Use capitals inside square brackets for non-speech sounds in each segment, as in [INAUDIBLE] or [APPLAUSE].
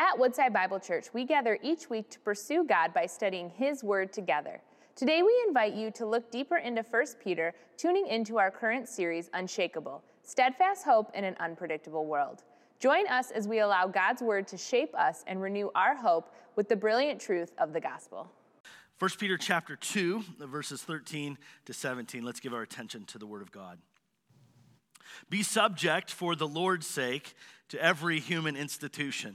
At Woodside Bible Church, we gather each week to pursue God by studying His Word together. Today, we invite you to look deeper into 1 Peter, tuning into our current series, Unshakable Steadfast Hope in an Unpredictable World. Join us as we allow God's Word to shape us and renew our hope with the brilliant truth of the gospel. 1 Peter chapter 2, verses 13 to 17. Let's give our attention to the Word of God. Be subject for the Lord's sake to every human institution,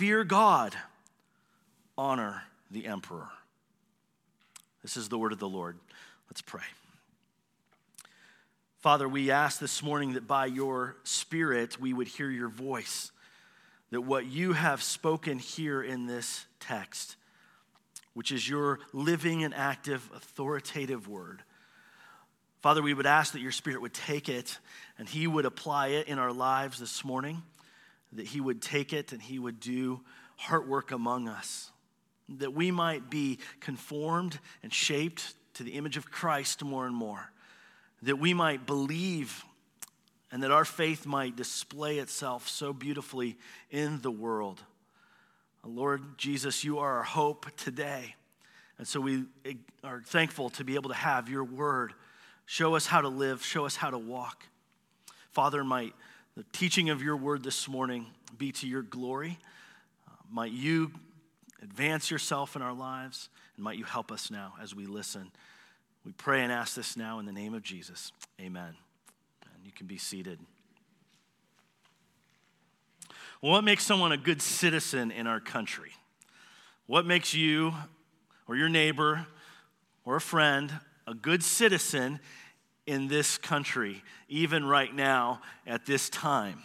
fear God, honor the emperor. This is the word of the Lord. Let's pray. Father, we ask this morning that by your Spirit we would hear your voice, that what you have spoken here in this text, which is your living and active, authoritative word, Father, we would ask that your Spirit would take it and He would apply it in our lives this morning, that He would take it and He would do heart work among us, that we might be conformed and shaped to the image of Christ more and more, that we might believe and that our faith might display itself so beautifully in the world. Lord Jesus, you are our hope today. And so we are thankful to be able to have your word Show us how to live, show us how to walk. Father, might the teaching of your word this morning be to your glory. Uh, might you advance yourself in our lives, and might you help us now as we listen. We pray and ask this now in the name of Jesus. Amen. And you can be seated. What makes someone a good citizen in our country? What makes you or your neighbor or a friend a good citizen in this country, even right now at this time?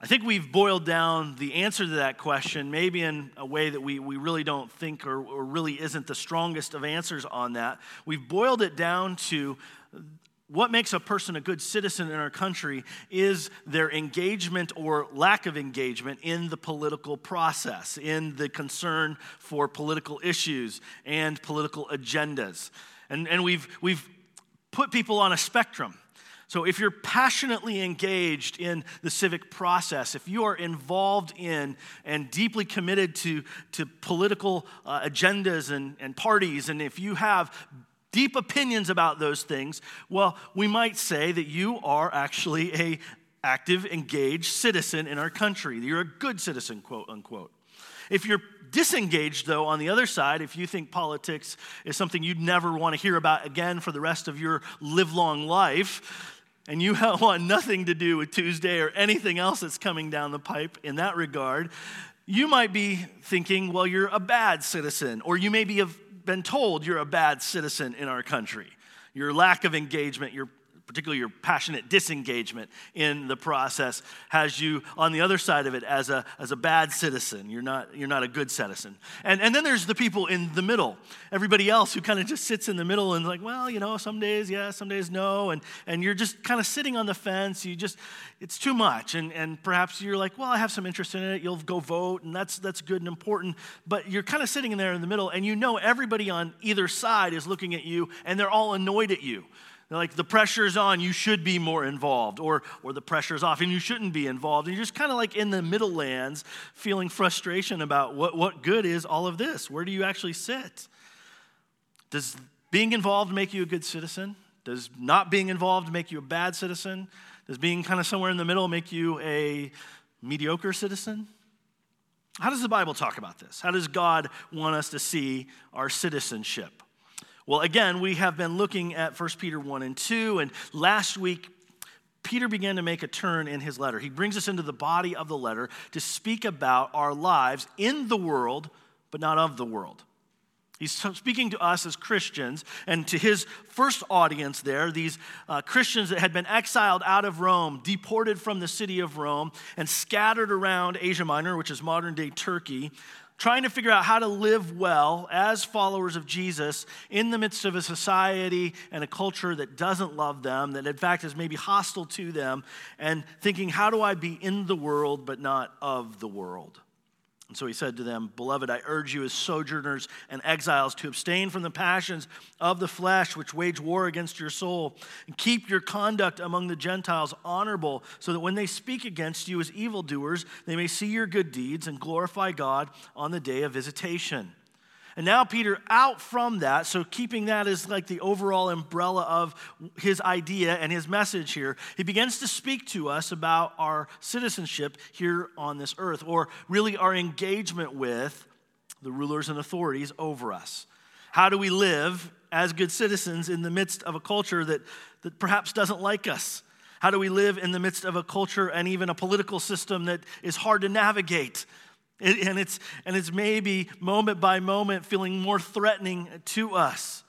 I think we've boiled down the answer to that question, maybe in a way that we, we really don't think or, or really isn't the strongest of answers on that. We've boiled it down to what makes a person a good citizen in our country is their engagement or lack of engagement in the political process, in the concern for political issues and political agendas. And, and we've, we've put people on a spectrum. So, if you're passionately engaged in the civic process, if you are involved in and deeply committed to, to political uh, agendas and, and parties, and if you have deep opinions about those things, well, we might say that you are actually a active, engaged citizen in our country. You're a good citizen, quote unquote. If you're disengaged, though, on the other side, if you think politics is something you'd never want to hear about again for the rest of your live long life, and you [LAUGHS] want nothing to do with Tuesday or anything else that's coming down the pipe in that regard, you might be thinking, well, you're a bad citizen, or you maybe have been told you're a bad citizen in our country. Your lack of engagement, your particularly your passionate disengagement in the process, has you on the other side of it as a, as a bad citizen. You're not, you're not a good citizen. And, and then there's the people in the middle, everybody else who kind of just sits in the middle and like, well, you know, some days yes, some days no. And, and you're just kind of sitting on the fence. You just, it's too much. And, and perhaps you're like, well, I have some interest in it. You'll go vote, and that's, that's good and important. But you're kind of sitting in there in the middle, and you know everybody on either side is looking at you, and they're all annoyed at you like the pressure's on, you should be more involved, or, or the pressure's off and you shouldn't be involved. And you're just kind of like in the middle lands, feeling frustration about what, what good is all of this? Where do you actually sit? Does being involved make you a good citizen? Does not being involved make you a bad citizen? Does being kind of somewhere in the middle make you a mediocre citizen? How does the Bible talk about this? How does God want us to see our citizenship? Well, again, we have been looking at 1 Peter 1 and 2, and last week, Peter began to make a turn in his letter. He brings us into the body of the letter to speak about our lives in the world, but not of the world. He's speaking to us as Christians and to his first audience there, these uh, Christians that had been exiled out of Rome, deported from the city of Rome, and scattered around Asia Minor, which is modern day Turkey, trying to figure out how to live well as followers of Jesus in the midst of a society and a culture that doesn't love them, that in fact is maybe hostile to them, and thinking, how do I be in the world but not of the world? And so he said to them, Beloved, I urge you as sojourners and exiles to abstain from the passions of the flesh which wage war against your soul, and keep your conduct among the Gentiles honorable, so that when they speak against you as evildoers, they may see your good deeds and glorify God on the day of visitation. And now Peter, out from that, so keeping that as like the overall umbrella of his idea and his message here, he begins to speak to us about our citizenship here on this earth, or really our engagement with the rulers and authorities over us. How do we live as good citizens in the midst of a culture that, that perhaps doesn't like us? How do we live in the midst of a culture and even a political system that is hard to navigate? And, it's, and it's maybe moment by moment feeling more threatening to us.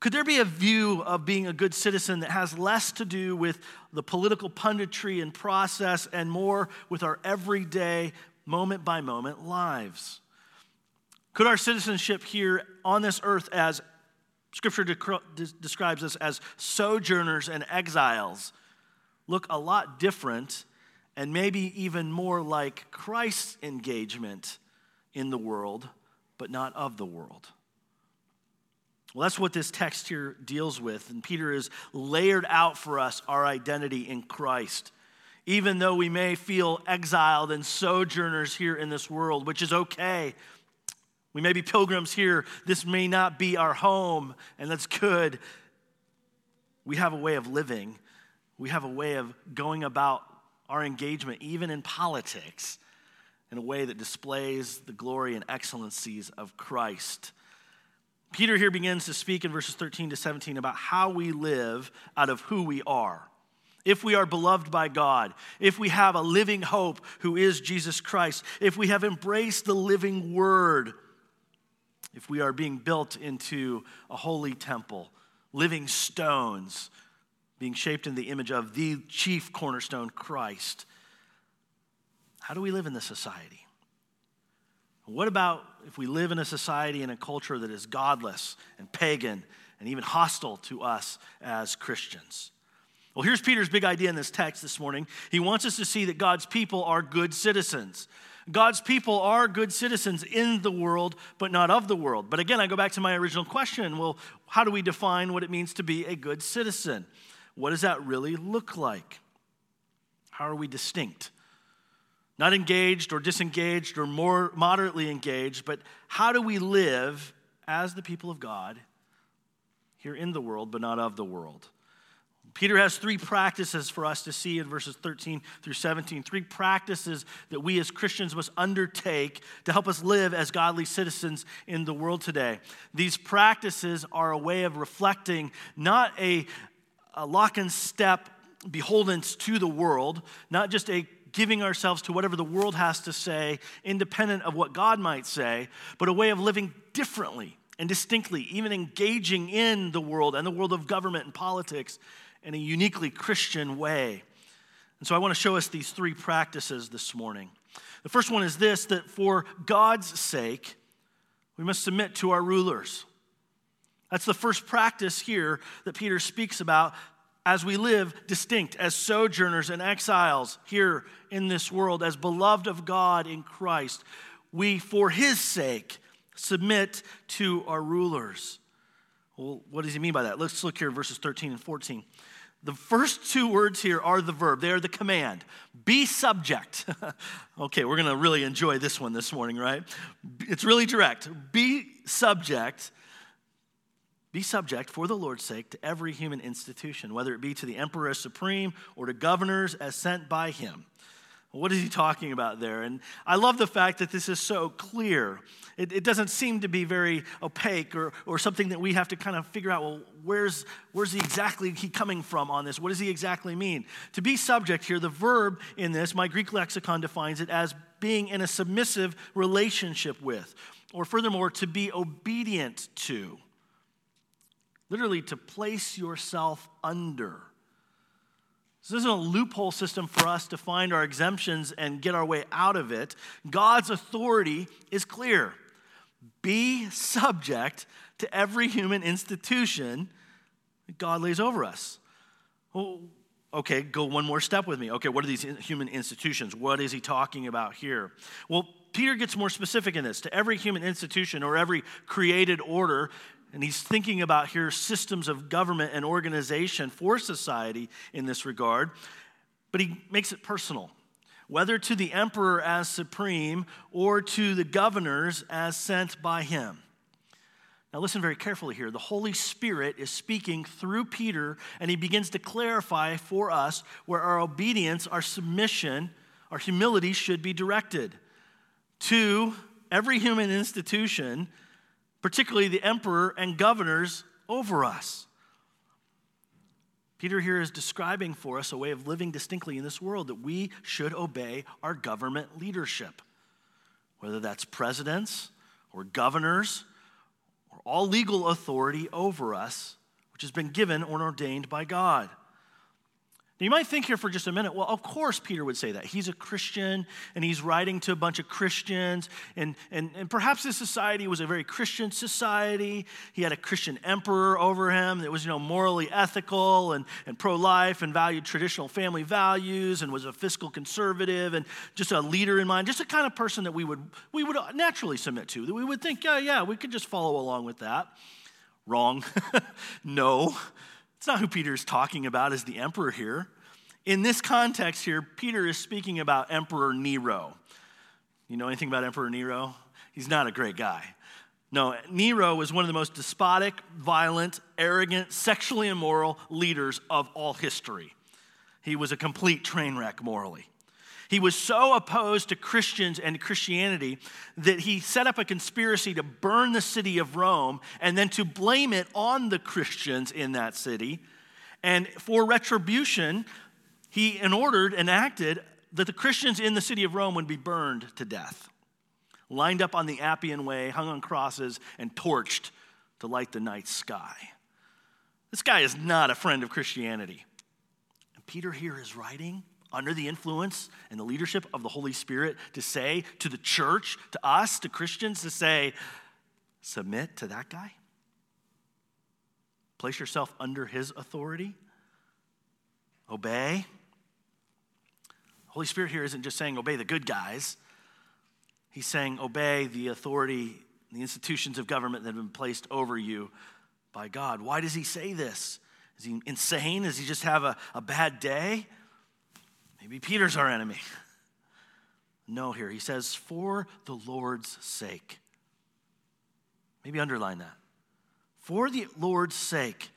Could there be a view of being a good citizen that has less to do with the political punditry and process and more with our everyday, moment by moment lives? Could our citizenship here on this earth, as Scripture describes us as sojourners and exiles, look a lot different and maybe even more like Christ's engagement in the world, but not of the world. Well, that's what this text here deals with. And Peter has layered out for us our identity in Christ. Even though we may feel exiled and sojourners here in this world, which is okay. We may be pilgrims here. This may not be our home, and that's good. We have a way of living, we have a way of going about our engagement, even in politics, in a way that displays the glory and excellencies of Christ. Peter here begins to speak in verses 13 to 17 about how we live out of who we are. If we are beloved by God, if we have a living hope who is Jesus Christ, if we have embraced the living word, if we are being built into a holy temple, living stones being shaped in the image of the chief cornerstone, Christ. How do we live in this society? What about if we live in a society and a culture that is godless and pagan and even hostile to us as Christians? Well, here's Peter's big idea in this text this morning. He wants us to see that God's people are good citizens. God's people are good citizens in the world, but not of the world. But again, I go back to my original question well, how do we define what it means to be a good citizen? What does that really look like? How are we distinct? Not engaged or disengaged or more moderately engaged, but how do we live as the people of God here in the world, but not of the world? Peter has three practices for us to see in verses 13 through 17. Three practices that we as Christians must undertake to help us live as godly citizens in the world today. These practices are a way of reflecting not a, a lock and step beholdens to the world, not just a giving ourselves to whatever the world has to say, independent of what God might say, but a way of living differently and distinctly, even engaging in the world and the world of government and politics in a uniquely Christian way. And so I want to show us these three practices this morning. The first one is this that for God's sake, we must submit to our rulers. That's the first practice here that Peter speaks about as we live distinct as sojourners and exiles here in this world, as beloved of God in Christ. We, for his sake, submit to our rulers. Well, what does he mean by that? Let's look here verses 13 and 14. The first two words here are the verb, they are the command. Be subject. [LAUGHS] okay, we're going to really enjoy this one this morning, right? It's really direct. Be subject be subject for the Lord's sake to every human institution, whether it be to the emperor as supreme or to governors as sent by him. What is he talking about there? And I love the fact that this is so clear. It, it, doesn't seem to be very opaque or, or something that we have to kind of figure out, well, where's, where's he exactly he coming from on this? What does he exactly mean? To be subject here, the verb in this, my Greek lexicon defines it as being in a submissive relationship with, or furthermore, to be obedient to. Literally, to place yourself under. So This isn't a loophole system for us to find our exemptions and get our way out of it. God's authority is clear. Be subject to every human institution that God lays over us. Well, okay, go one more step with me. Okay, what are these human institutions? What is he talking about here? Well, Peter gets more specific in this to every human institution or every created order and he's thinking about here systems of government and organization for society in this regard. But he makes it personal, whether to the emperor as supreme or to the governors as sent by him. Now, listen very carefully here. The Holy Spirit is speaking through Peter, and he begins to clarify for us where our obedience, our submission, our humility should be directed to every human institution particularly the emperor and governors over us. Peter here is describing for us a way of living distinctly in this world that we should obey our government leadership, whether that's presidents or governors or all legal authority over us, which has been given or ordained by God. You might think here for just a minute, well, of course Peter would say that. He's a Christian and he's writing to a bunch of Christians, and, and, and perhaps this society was a very Christian society. He had a Christian emperor over him that was, you know, morally ethical and, and pro life and valued traditional family values and was a fiscal conservative and just a leader in mind, just the kind of person that we would, we would naturally submit to, that we would think, yeah, yeah, we could just follow along with that. Wrong. [LAUGHS] no. It's not who Peter is talking about as the emperor here. In this context here, Peter is speaking about Emperor Nero. You know anything about Emperor Nero? He's not a great guy. No, Nero was one of the most despotic, violent, arrogant, sexually immoral leaders of all history. He was a complete train wreck morally. He was so opposed to Christians and Christianity that he set up a conspiracy to burn the city of Rome and then to blame it on the Christians in that city. And for retribution, he ordered and acted that the Christians in the city of Rome would be burned to death, lined up on the Appian Way, hung on crosses, and torched to light the night sky. This guy is not a friend of Christianity. And Peter here is writing under the influence and the leadership of the Holy Spirit to say to the church, to us, to Christians, to say, submit to that guy? Place yourself under his authority? Obey? Holy Spirit here isn't just saying obey the good guys. He's saying obey the authority, the institutions of government that have been placed over you by God. Why does he say this? Is he insane? Does he just have a, a bad day? Maybe Peter's our enemy. [LAUGHS] No, here he says, for the Lord's sake. Maybe underline that. For the Lord's sake.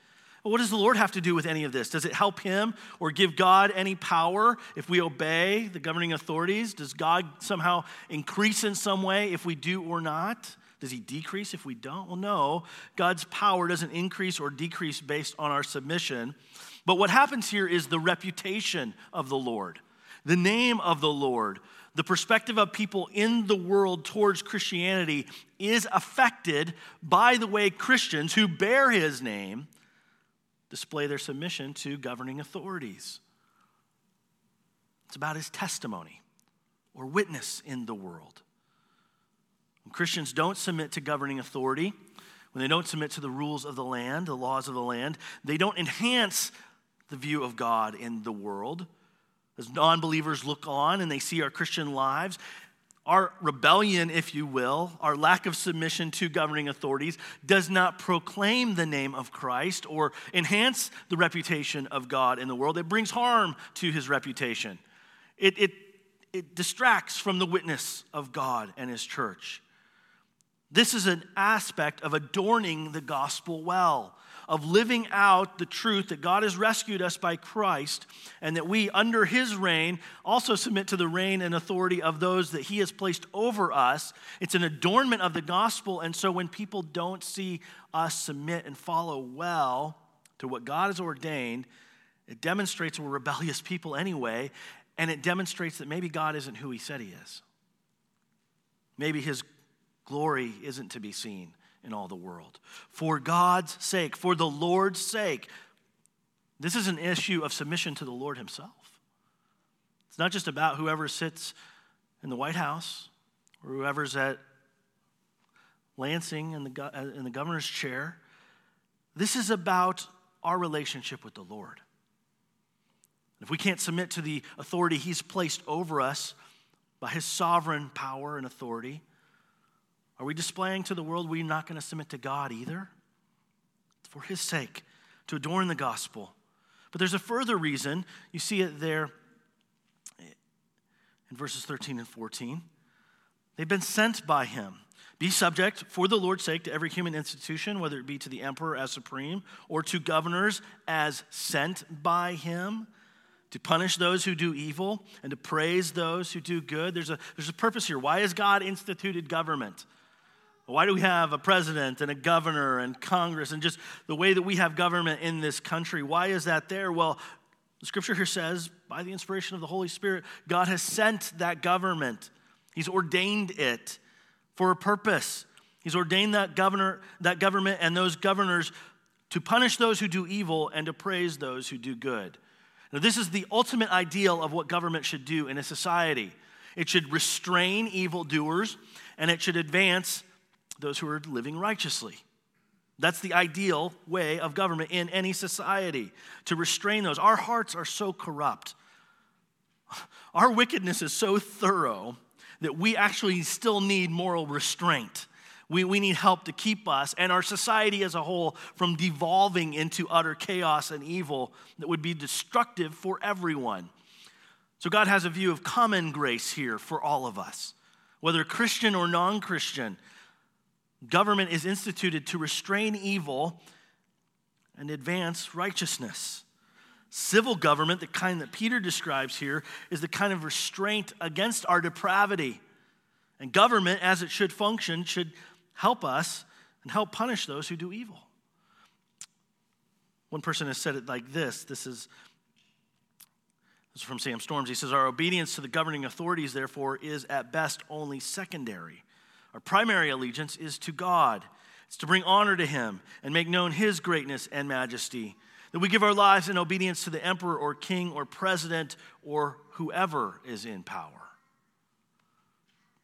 what does the Lord have to do with any of this? Does it help him or give God any power if we obey the governing authorities? Does God somehow increase in some way if we do or not? Does he decrease if we don't? Well, no. God's power doesn't increase or decrease based on our submission. But what happens here is the reputation of the Lord, the name of the Lord, the perspective of people in the world towards Christianity is affected by the way Christians who bear his name display their submission to governing authorities. It's about his testimony or witness in the world. When Christians don't submit to governing authority, when they don't submit to the rules of the land, the laws of the land, they don't enhance the view of God in the world. As non believers look on and they see our Christian lives, our rebellion, if you will, our lack of submission to governing authorities does not proclaim the name of Christ or enhance the reputation of God in the world. It brings harm to his reputation. It, it, it distracts from the witness of God and his church. This is an aspect of adorning the gospel well of living out the truth that God has rescued us by Christ and that we, under his reign, also submit to the reign and authority of those that he has placed over us. It's an adornment of the gospel. And so when people don't see us submit and follow well to what God has ordained, it demonstrates we're rebellious people anyway, and it demonstrates that maybe God isn't who he said he is. Maybe his glory isn't to be seen in all the world. For God's sake, for the Lord's sake, this is an issue of submission to the Lord Himself. It's not just about whoever sits in the White House or whoever's at Lansing in the, uh, in the governor's chair. This is about our relationship with the Lord. If we can't submit to the authority He's placed over us by His sovereign power and authority, are we displaying to the world we're not going to submit to God either? It's for His sake, to adorn the gospel. But there's a further reason. You see it there in verses 13 and 14. They've been sent by Him. Be subject for the Lord's sake to every human institution, whether it be to the emperor as supreme or to governors as sent by Him to punish those who do evil and to praise those who do good. There's a, there's a purpose here. Why has God instituted government? Why do we have a president and a governor and Congress and just the way that we have government in this country? Why is that there? Well, the scripture here says, by the inspiration of the Holy Spirit, God has sent that government. He's ordained it for a purpose. He's ordained that governor, that government and those governors to punish those who do evil and to praise those who do good. Now, this is the ultimate ideal of what government should do in a society. It should restrain evildoers and it should advance those who are living righteously. That's the ideal way of government in any society, to restrain those. Our hearts are so corrupt. Our wickedness is so thorough that we actually still need moral restraint. We, we need help to keep us and our society as a whole from devolving into utter chaos and evil that would be destructive for everyone. So, God has a view of common grace here for all of us, whether Christian or non Christian. Government is instituted to restrain evil and advance righteousness. Civil government, the kind that Peter describes here, is the kind of restraint against our depravity. And government, as it should function, should help us and help punish those who do evil. One person has said it like this this is, this is from Sam Storms. He says, Our obedience to the governing authorities, therefore, is at best only secondary. Our primary allegiance is to God. It's to bring honor to Him and make known His greatness and majesty. That we give our lives in obedience to the emperor or king or president or whoever is in power.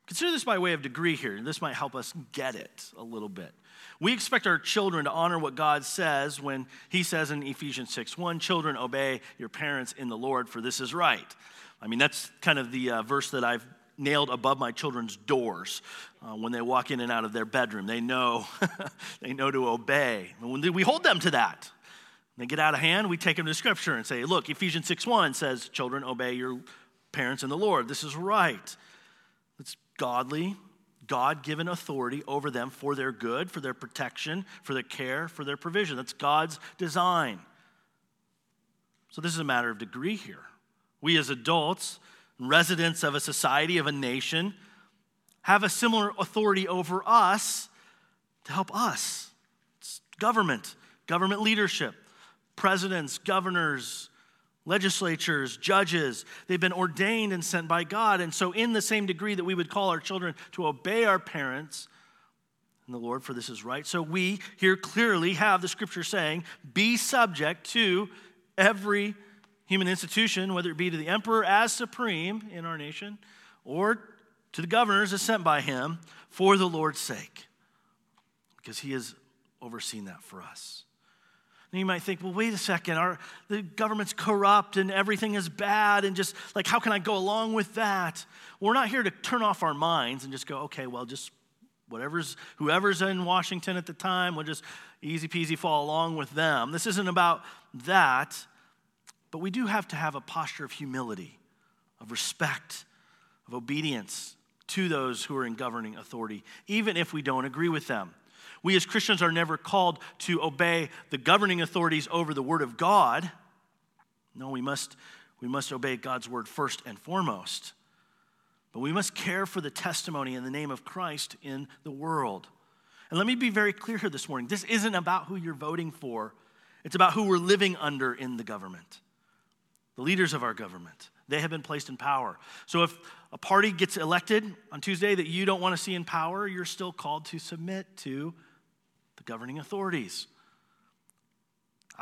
Consider this by way of degree here. This might help us get it a little bit. We expect our children to honor what God says when He says in Ephesians 6 1, children, obey your parents in the Lord, for this is right. I mean, that's kind of the uh, verse that I've nailed above my children's doors uh, when they walk in and out of their bedroom. They know, [LAUGHS] they know to obey. And we hold them to that, they get out of hand, we take them to Scripture and say, look, Ephesians 6 1 says, children, obey your parents in the Lord. This is right. It's godly, God given authority over them for their good, for their protection, for their care, for their provision. That's God's design. So this is a matter of degree here. We as adults residents of a society, of a nation, have a similar authority over us to help us. It's government, government leadership, presidents, governors, legislatures, judges. They've been ordained and sent by God. And so, in the same degree that we would call our children to obey our parents, and the Lord, for this is right. So, we here clearly have the scripture saying, be subject to every human institution, whether it be to the emperor as supreme in our nation or to the governors as sent by him for the Lord's sake, because he has overseen that for us. And you might think, well, wait a second, our, the government's corrupt and everything is bad, and just like, how can I go along with that? we're not here to turn off our minds and just go, okay, well, just whatever's, whoever's in Washington at the time, we'll just easy peasy fall along with them. This isn't about that. But we do have to have a posture of humility, of respect, of obedience to those who are in governing authority, even if we don't agree with them. We as Christians are never called to obey the governing authorities over the Word of God. No, we must, we must obey God's Word first and foremost. But we must care for the testimony in the name of Christ in the world. And let me be very clear here this morning this isn't about who you're voting for, it's about who we're living under in the government, the leaders of our government. They have been placed in power. So if a party gets elected on Tuesday that you don't want to see in power, you're still called to submit to the governing authorities.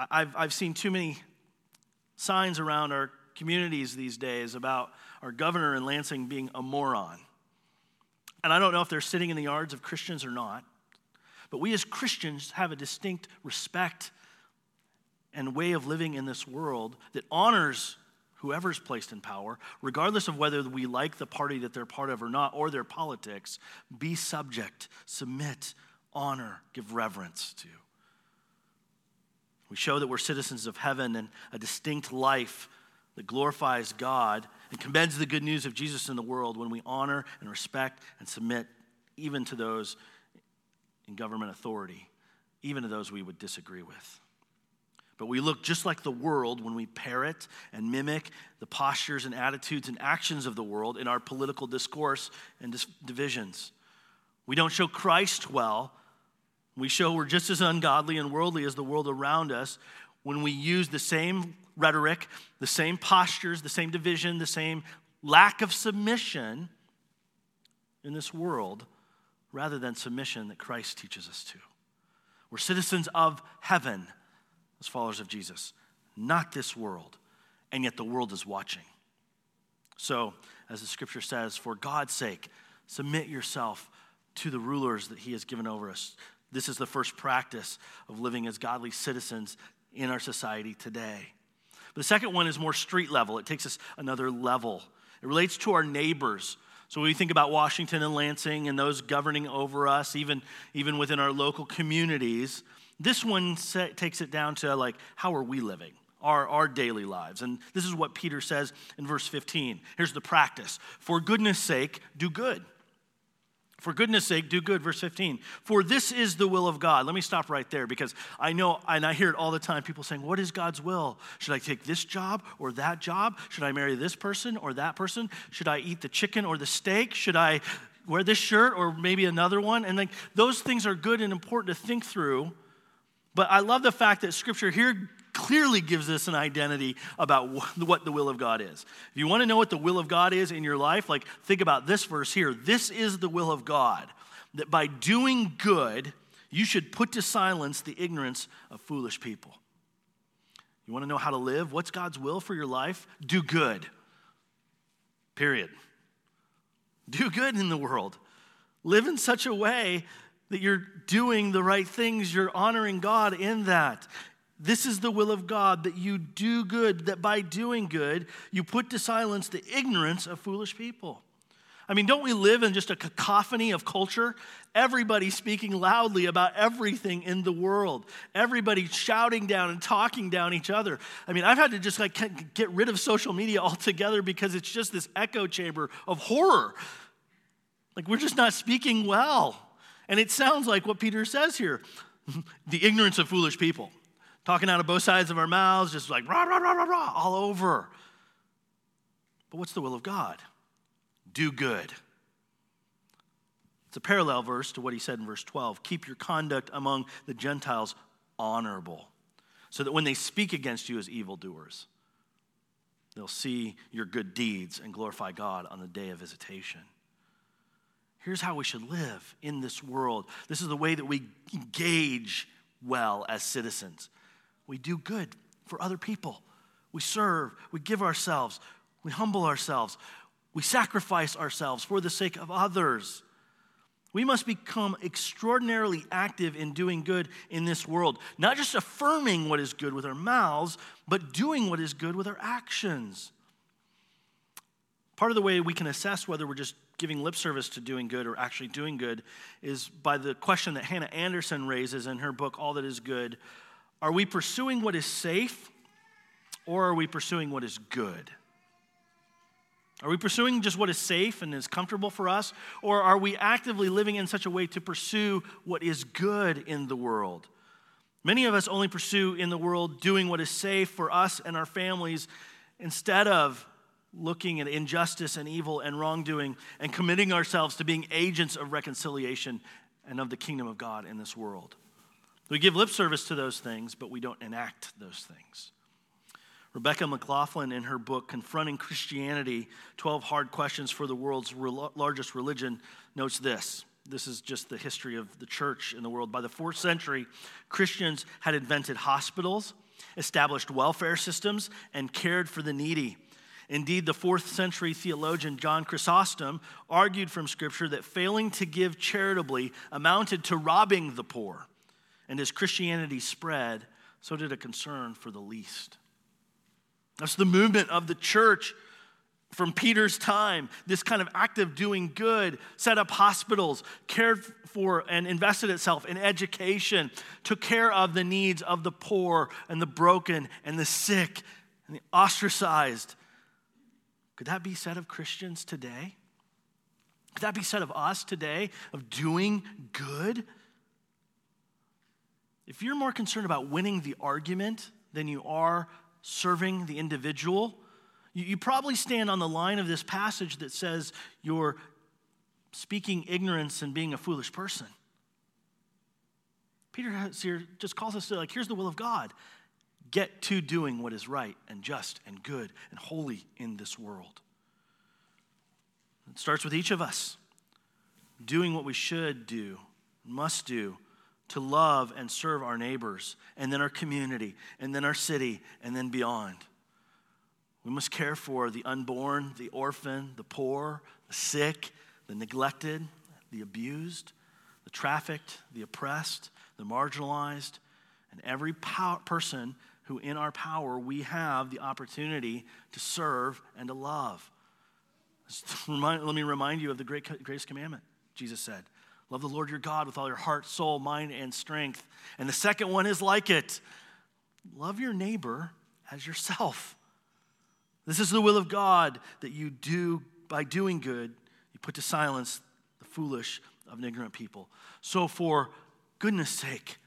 I've, I've seen too many signs around our communities these days about our governor in Lansing being a moron. And I don't know if they're sitting in the yards of Christians or not, but we as Christians have a distinct respect and way of living in this world that honors whoever's placed in power, regardless of whether we like the party that they're part of or not, or their politics, be subject, submit, honor, give reverence to. We show that we're citizens of heaven and a distinct life that glorifies God and commends the good news of Jesus in the world when we honor and respect and submit even to those in government authority, even to those we would disagree with. But we look just like the world when we parrot and mimic the postures and attitudes and actions of the world in our political discourse and dis- divisions. We don't show Christ well. We show we're just as ungodly and worldly as the world around us when we use the same rhetoric, the same postures, the same division, the same lack of submission in this world rather than submission that Christ teaches us to. We're citizens of heaven as followers of Jesus, not this world, and yet the world is watching. So, as the scripture says, for God's sake, submit yourself to the rulers that he has given over us. This is the first practice of living as godly citizens in our society today. But the second one is more street level, it takes us another level. It relates to our neighbors. So when we think about Washington and Lansing and those governing over us, even, even within our local communities, this one set, takes it down to like, how are we living? Our, our daily lives. And this is what Peter says in verse 15. Here's the practice For goodness sake, do good for goodness sake, do good. Verse 15. For this is the will of God. Let me stop right there because I know, and I hear it all the time people saying, What is God's will? Should I take this job or that job? Should I marry this person or that person? Should I eat the chicken or the steak? Should I wear this shirt or maybe another one? And like those things are good and important to think through. But I love the fact that scripture here clearly gives us an identity about what the will of God is. If you want to know what the will of God is in your life, like think about this verse here. This is the will of God, that by doing good, you should put to silence the ignorance of foolish people. You want to know how to live? What's God's will for your life? Do good. Period. Do good in the world. Live in such a way that you're doing the right things, you're honoring God in that. This is the will of God that you do good, that by doing good, you put to silence the ignorance of foolish people. I mean, don't we live in just a cacophony of culture? Everybody speaking loudly about everything in the world. Everybody shouting down and talking down each other. I mean, I've had to just like get rid of social media altogether because it's just this echo chamber of horror. Like we're just not speaking well. And it sounds like what Peter says here [LAUGHS] the ignorance of foolish people talking out of both sides of our mouths, just like rah, rah, rah, rah, rah, all over. But what's the will of God? Do good. It's a parallel verse to what he said in verse 12. Keep your conduct among the Gentiles honorable, so that when they speak against you as evildoers, they'll see your good deeds and glorify God on the day of visitation. Here's how we should live in this world. This is the way that we engage well as citizens. We do good for other people. We serve, we give ourselves, we humble ourselves, we sacrifice ourselves for the sake of others. We must become extraordinarily active in doing good in this world, not just affirming what is good with our mouths, but doing what is good with our actions. Part of the way we can assess whether we're just giving lip service to doing good or actually doing good is by the question that Hannah Anderson raises in her book, All That Is Good are we pursuing what is safe or are we pursuing what is good? Are we pursuing just what is safe and is comfortable for us? Or are we actively living in such a way to pursue what is good in the world? Many of us only pursue in the world doing what is safe for us and our families instead of looking at injustice and evil and wrongdoing and committing ourselves to being agents of reconciliation and of the kingdom of God in this world. We give lip service to those things, but we don't enact those things. Rebecca McLaughlin, in her book Confronting Christianity 12 Hard Questions for the World's Largest Religion, notes this. This is just the history of the church in the world. By the fourth century, Christians had invented hospitals, established welfare systems, and cared for the needy. Indeed, the fourth century theologian John Chrysostom argued from Scripture that failing to give charitably amounted to robbing the poor. And as Christianity spread, so did a concern for the least. That's the movement of the church from Peter's time. This kind of act of doing good, set up hospitals, cared for and invested itself in education, took care of the needs of the poor and the broken and the sick and the ostracized. Could that be said of Christians today? Could that be said of us today, of doing good? If you're more concerned about winning the argument than you are serving the individual, you, you probably stand on the line of this passage that says you're speaking ignorance and being a foolish person. Peter here just calls us to, like, here's the will of God. Get to doing what is right and just and good and holy in this world. It starts with each of us doing what we should do, must do to love and serve our neighbors, and then our community, and then our city, and then beyond. We must care for the unborn, the orphan, the poor, the sick, the neglected, the abused, the trafficked, the oppressed, the marginalized, and every person who, in our power, we have the opportunity to serve and to love. [LAUGHS] Let me remind you of the great, greatest commandment, Jesus said. Love the Lord your God with all your heart, soul, mind, and strength. And the second one is like it love your neighbor as yourself. This is the will of God that you do by doing good, you put to silence the foolish of ignorant people. So, for goodness sake,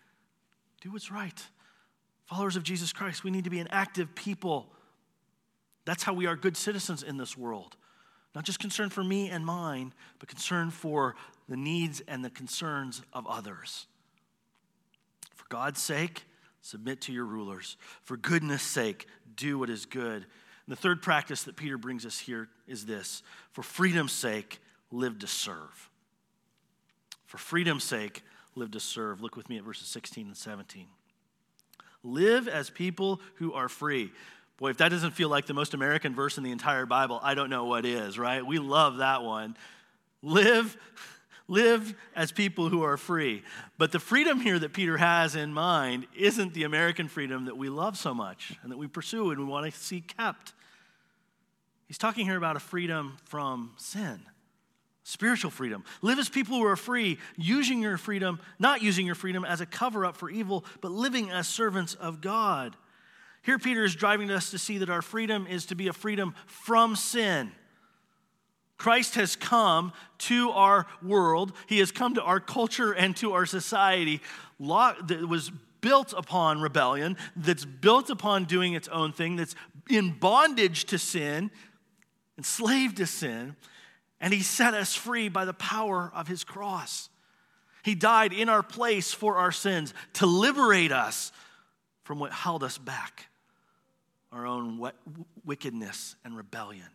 do what's right. Followers of Jesus Christ, we need to be an active people. That's how we are good citizens in this world. Not just concern for me and mine, but concern for the needs and the concerns of others. For God's sake, submit to your rulers. For goodness' sake, do what is good. And the third practice that Peter brings us here is this for freedom's sake, live to serve. For freedom's sake, live to serve. Look with me at verses 16 and 17. Live as people who are free. Boy, if that doesn't feel like the most American verse in the entire Bible, I don't know what is, right? We love that one. Live live as people who are free. But the freedom here that Peter has in mind isn't the American freedom that we love so much and that we pursue and we want to see kept. He's talking here about a freedom from sin, spiritual freedom. Live as people who are free, using your freedom, not using your freedom as a cover up for evil, but living as servants of God. Here, Peter is driving us to see that our freedom is to be a freedom from sin Christ has come to our world. He has come to our culture and to our society that was built upon rebellion, that's built upon doing its own thing, that's in bondage to sin, enslaved to sin, and He set us free by the power of His cross. He died in our place for our sins to liberate us from what held us back our own wickedness and rebellion.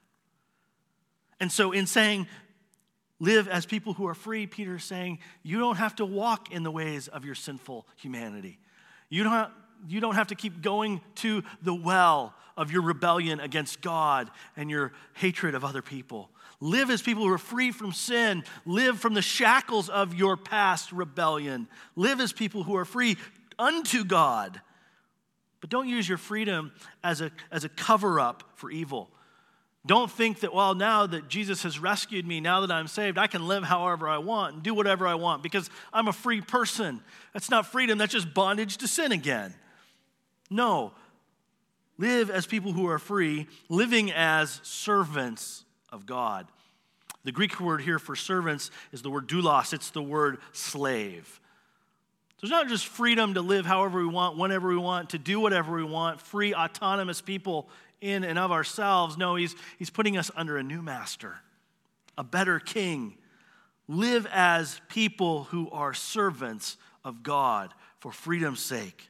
And so, in saying, live as people who are free, Peter is saying, you don't have to walk in the ways of your sinful humanity. You don't, have, you don't have to keep going to the well of your rebellion against God and your hatred of other people. Live as people who are free from sin. Live from the shackles of your past rebellion. Live as people who are free unto God. But don't use your freedom as a, as a cover up for evil. Don't think that, well, now that Jesus has rescued me, now that I'm saved, I can live however I want and do whatever I want because I'm a free person. That's not freedom, that's just bondage to sin again. No. Live as people who are free, living as servants of God. The Greek word here for servants is the word doulos, it's the word slave. So it's not just freedom to live however we want, whenever we want, to do whatever we want, free, autonomous people in and of ourselves. No, he's, he's putting us under a new master, a better king. Live as people who are servants of God for freedom's sake.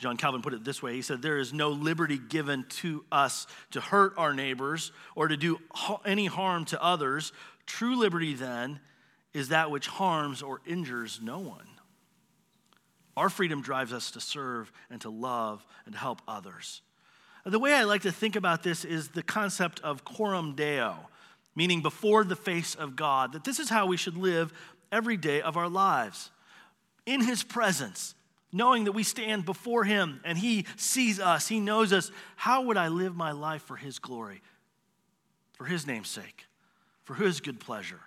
John Calvin put it this way He said, There is no liberty given to us to hurt our neighbors or to do any harm to others. True liberty, then, is that which harms or injures no one. Our freedom drives us to serve and to love and to help others. The way I like to think about this is the concept of coram deo, meaning before the face of God, that this is how we should live every day of our lives. In His presence, knowing that we stand before Him and He sees us, He knows us. How would I live my life for His glory, for His name's sake, for His good pleasure?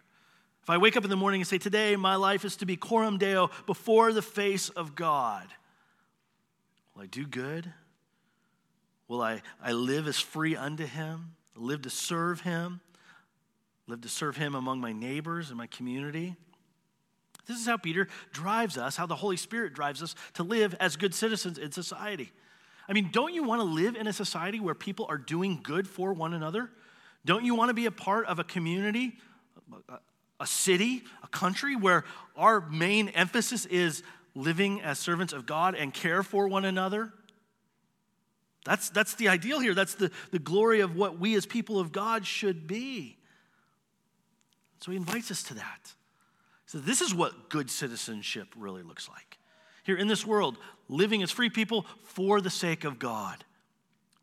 If I wake up in the morning and say, Today my life is to be coram deo before the face of God, will I do good? Will I, I live as free unto Him? Live to serve Him? Live to serve Him among my neighbors and my community? This is how Peter drives us, how the Holy Spirit drives us to live as good citizens in society. I mean, don't you want to live in a society where people are doing good for one another? Don't you want to be a part of a community, a city, a country where our main emphasis is living as servants of God and care for one another? That's, that's the ideal here. That's the, the glory of what we as people of God should be. So he invites us to that. So, this is what good citizenship really looks like. Here in this world, living as free people for the sake of God,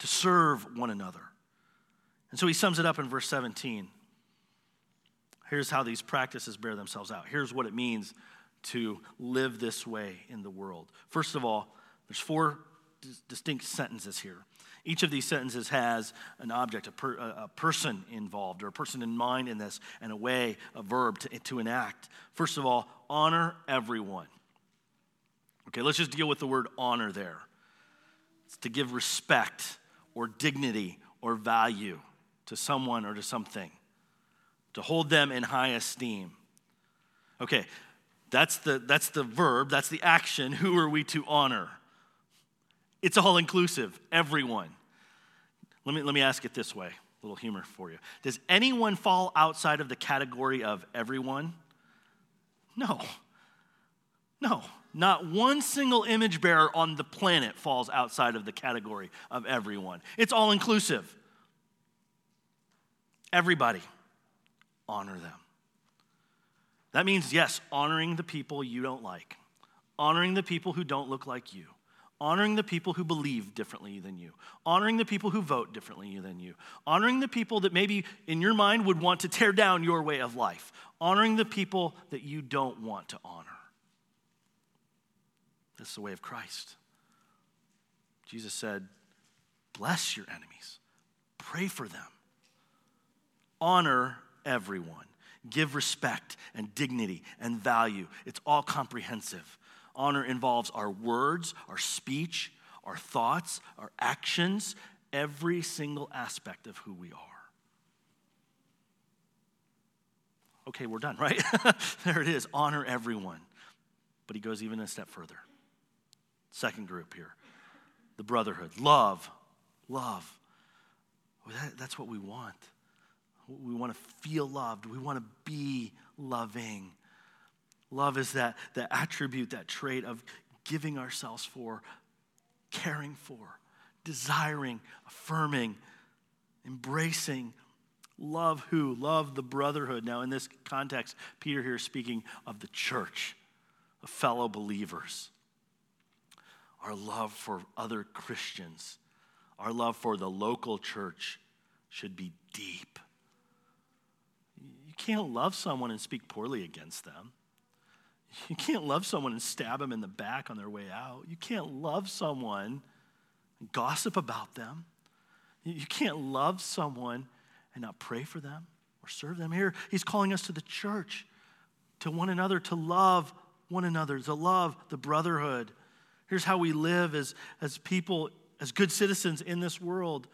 to serve one another. And so he sums it up in verse 17. Here's how these practices bear themselves out. Here's what it means to live this way in the world. First of all, there's four distinct sentences here. Each of these sentences has an object, a, per, a, person involved, or a person in mind in this, and a way, a verb to, to enact. First of all, honor everyone. Okay, let's just deal with the word honor there. It's to give respect or dignity or value to someone or to something to hold them in high esteem. Okay, that's the, that's the verb, that's the action. Who are we to honor? It's all inclusive, everyone. Let me, let me ask it this way a little humor for you. Does anyone fall outside of the category of everyone? No. No. Not one single image bearer on the planet falls outside of the category of everyone. It's all inclusive. Everybody honor them. That means, yes, honoring the people you don't like, honoring the people who don't look like you, honoring the people who believe differently than you, honoring the people who vote differently than you, honoring the people that maybe in your mind would want to tear down your way of life, honoring the people that you don't want to honor. That's the way of Christ. Jesus said, Bless your enemies, pray for them, honor everyone. Give respect and dignity and value. It's all comprehensive. Honor involves our words, our speech, our thoughts, our actions, every single aspect of who we are. Okay, we're done, right? [LAUGHS] there it is. Honor everyone. But he goes even a step further. Second group here the brotherhood. Love. Love. Well, that, that's what we want. We want to feel loved. We want to be loving. Love is that, that attribute, that trait of giving ourselves for, caring for, desiring, affirming, embracing. Love who? Love the brotherhood. Now, in this context, Peter here is speaking of the church, of fellow believers. Our love for other Christians, our love for the local church should be deep You can't love someone and speak poorly against them. You can't love someone and stab them in the back on their way out. You can't love someone and gossip about them. You can't love someone and not pray for them or serve them. Here, he's calling us to the church, to one another, to love one another, to love the brotherhood. Here's how we live as, as people, as good citizens in this world.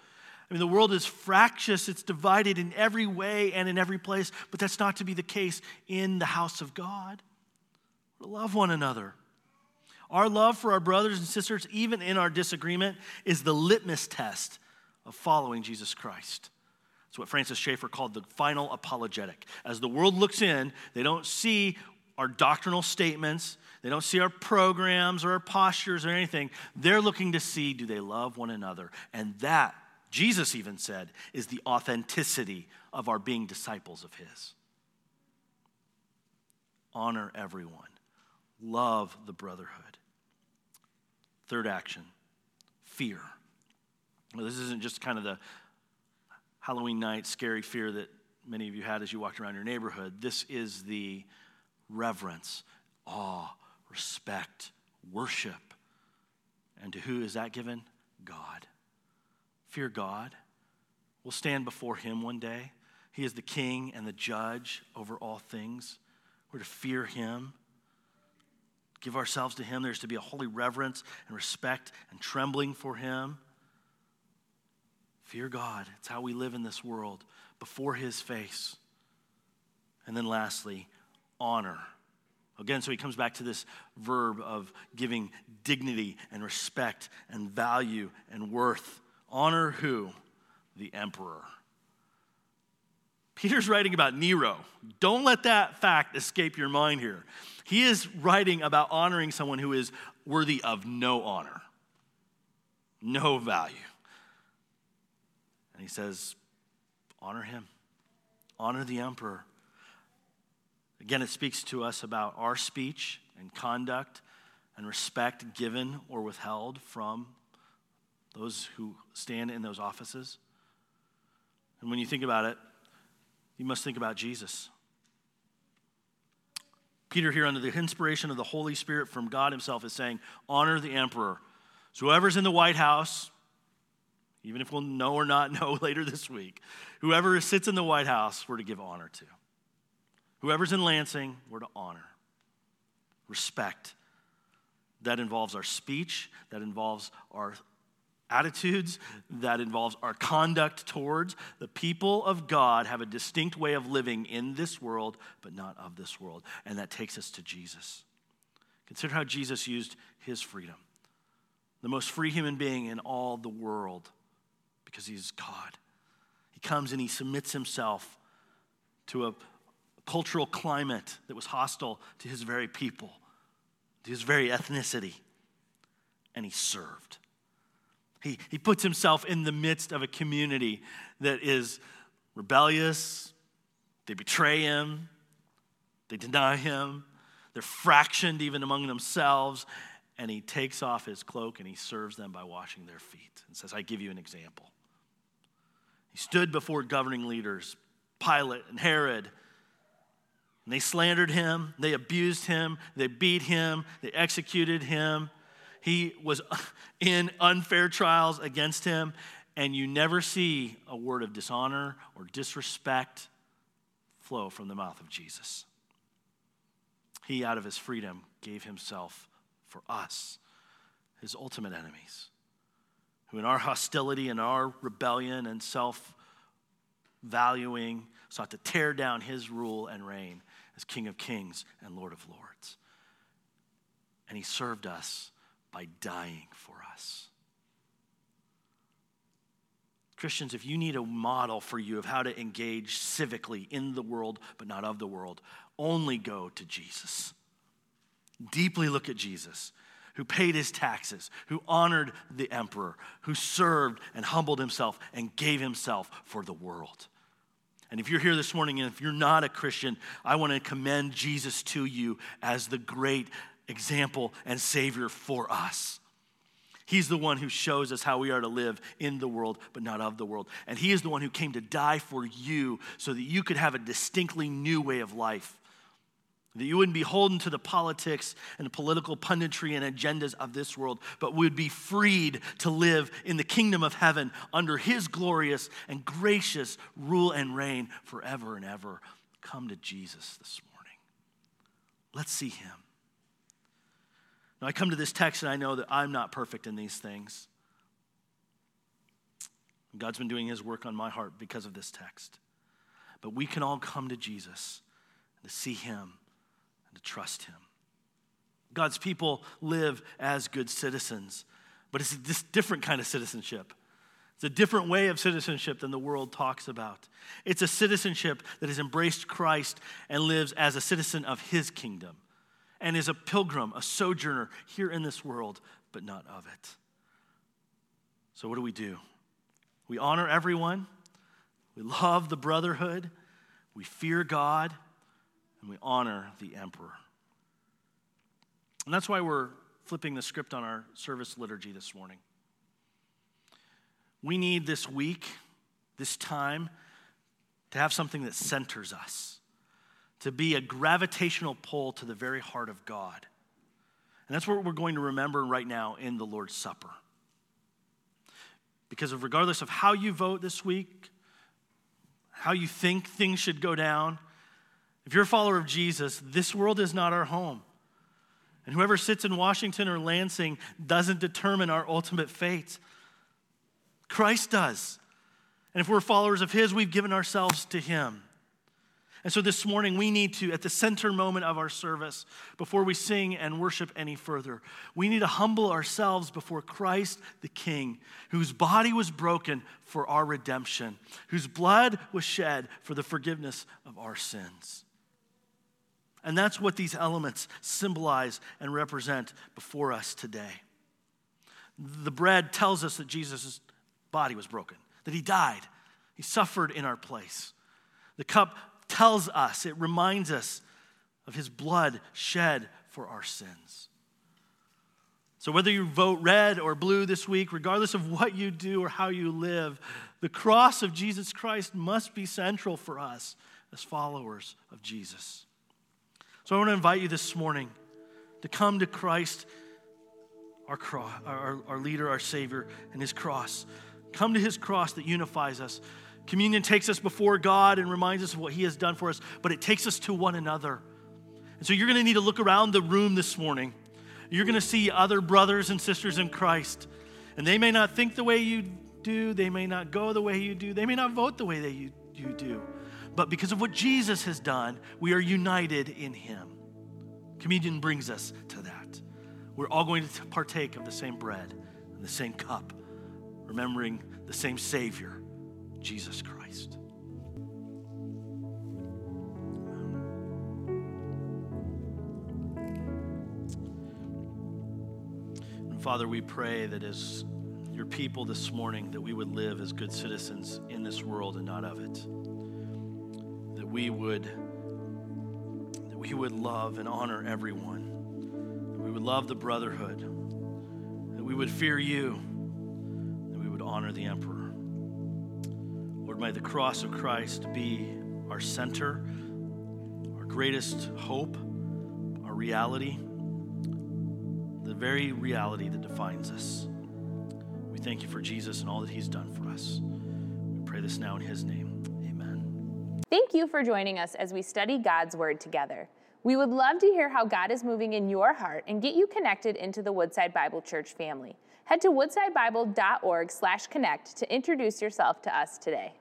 I mean, the world is fractious, it's divided in every way and in every place, but that's not to be the case in the house of God. Love one another. Our love for our brothers and sisters, even in our disagreement, is the litmus test of following Jesus Christ. It's what Francis Schaeffer called the final apologetic. As the world looks in, they don't see our doctrinal statements, they don't see our programs or our postures or anything. They're looking to see do they love one another? And that, Jesus even said, is the authenticity of our being disciples of His. Honor everyone, love the brotherhood. Third action fear. This isn't just kind of the Halloween night scary fear that many of you had as you walked around your neighborhood. This is the reverence, awe, respect, worship. And to who is that given? God. Fear God. We'll stand before Him one day. He is the King and the judge over all things. We're to fear Him give ourselves to Him. There's to be a holy reverence and respect and trembling for Him. Fear God. It's how we live in this world before His face. And then lastly, honor. Again, so he comes back to this verb of giving dignity and respect and value and worth. Honor who? The emperor. Peter's writing about Nero. Don't let that fact escape your mind here. He is writing about honoring someone who is worthy of no honor, no value. And he says, honor him, honor the emperor. Again, it speaks to us about our speech and conduct and respect given or withheld from those who stand in those offices. And when you think about it, you must think about Jesus. Peter, here, under the inspiration of the Holy Spirit from God Himself, is saying, Honor the emperor. So, whoever's in the White House, even if we'll know or not [LAUGHS] know later this week, whoever sits in the White House, we're to give honor to. Whoever's in Lansing, we're to honor, respect. That involves our speech, that involves our attitudes, that involves our conduct towards. The people of God have a distinct way of living in this world, but not of this world. And that takes us to Jesus. Consider how Jesus used his freedom. The most free human being in all the world because he's God. He comes and he submits himself to a cultural climate that was hostile to his very people, to his very ethnicity, and he served. He, he puts himself in the midst of a community that is rebellious, they betray him, they deny him, they're fractioned even among themselves, and he takes off his cloak and he serves them by washing their feet and says, I give you an example. He stood before governing leaders, Pilate and Herod, and they slandered him, they abused him, they beat him, they executed him. He was [LAUGHS] in unfair trials against him, and you never see a word of dishonor or disrespect flow from the mouth of Jesus. He, out of his freedom, gave himself for us, his ultimate enemies, who in our hostility and our rebellion and self valuing sought to tear down his rule and reign as King of Kings and Lord of Lords. And he served us by dying for us. Christians, if you need a model for you of how to engage civically in the world, but not of the world, only go to Jesus. Deeply look at Jesus, who paid his taxes, who honored the emperor, who served and humbled himself and gave himself for the world. And if you're here this morning and if you're not a Christian, I want to commend Jesus to you as the great example and Savior for us. He's the one who shows us how we are to live in the world, but not of the world. And He is the one who came to die for you so that you could have a distinctly new way of life. That you wouldn't be holden to the politics and the political punditry and agendas of this world, but would be freed to live in the kingdom of heaven under His glorious and gracious rule and reign forever and ever. Come to Jesus this morning. Let's see Him. I come to this text and I know that I'm not perfect in these things. God's been doing his work on my heart because of this text. But we can all come to Jesus to see him and to trust him. God's people live as good citizens, but it's this different kind of citizenship. It's a different way of citizenship than the world talks about. It's a citizenship that has embraced Christ and lives as a citizen of his kingdom and is a pilgrim, a sojourner here in this world, but not of it. So, what do we do? We honor everyone, we love the brotherhood, we fear God, and we honor the emperor. And that's why we're flipping the script on our service liturgy this morning. We need this week, this time, to have something that centers us, to be a gravitational pull to the very heart of God. And that's what we're going to remember right now in the Lord's Supper. Because of regardless of how you vote this week, how you think things should go down, if you're a follower of Jesus, this world is not our home. And whoever sits in Washington or Lansing doesn't determine our ultimate fate. Christ does. And if we're followers of His, we've given ourselves to Him. And so this morning, we need to, at the center moment of our service, before we sing and worship any further, we need to humble ourselves before Christ the King, whose body was broken for our redemption, whose blood was shed for the forgiveness of our sins. And that's what these elements symbolize and represent before us today. The bread tells us that Jesus' body was broken, that he died, he suffered in our place. The cup tells us, it reminds us of his blood shed for our sins. So, whether you vote red or blue this week, regardless of what you do or how you live, the cross of Jesus Christ must be central for us as followers of Jesus. So, I want to invite you this morning to come to Christ, our, cross, our, our leader, our Savior, and his cross. Come to his cross that unifies us. Communion takes us before God and reminds us of what He has done for us, but it takes us to one another. And so you're going to need to look around the room this morning. You're going to see other brothers and sisters in Christ. And they may not think the way you do, they may not go the way you do, they may not vote the way that you, you do. But because of what Jesus has done, we are united in Him. Communion brings us to that. We're all going to partake of the same bread and the same cup, remembering the same Savior Jesus Christ. And Father, we pray that as your people this morning, that we would live as good citizens in this world and not of it. That we would that we would love and honor everyone. That we would love the brotherhood. That we would fear you. That we would honor the emperor. Lord, may the cross of Christ be our center, our greatest hope, our reality, the very reality that defines us. We thank you for Jesus and all that he's done for us. We pray this now in his name. Amen. Thank you for joining us as we study God's Word together. We would love to hear how God is moving in your heart and get you connected into the Woodside Bible Church family. Head to woodsidebible.org/connect to introduce yourself to us today.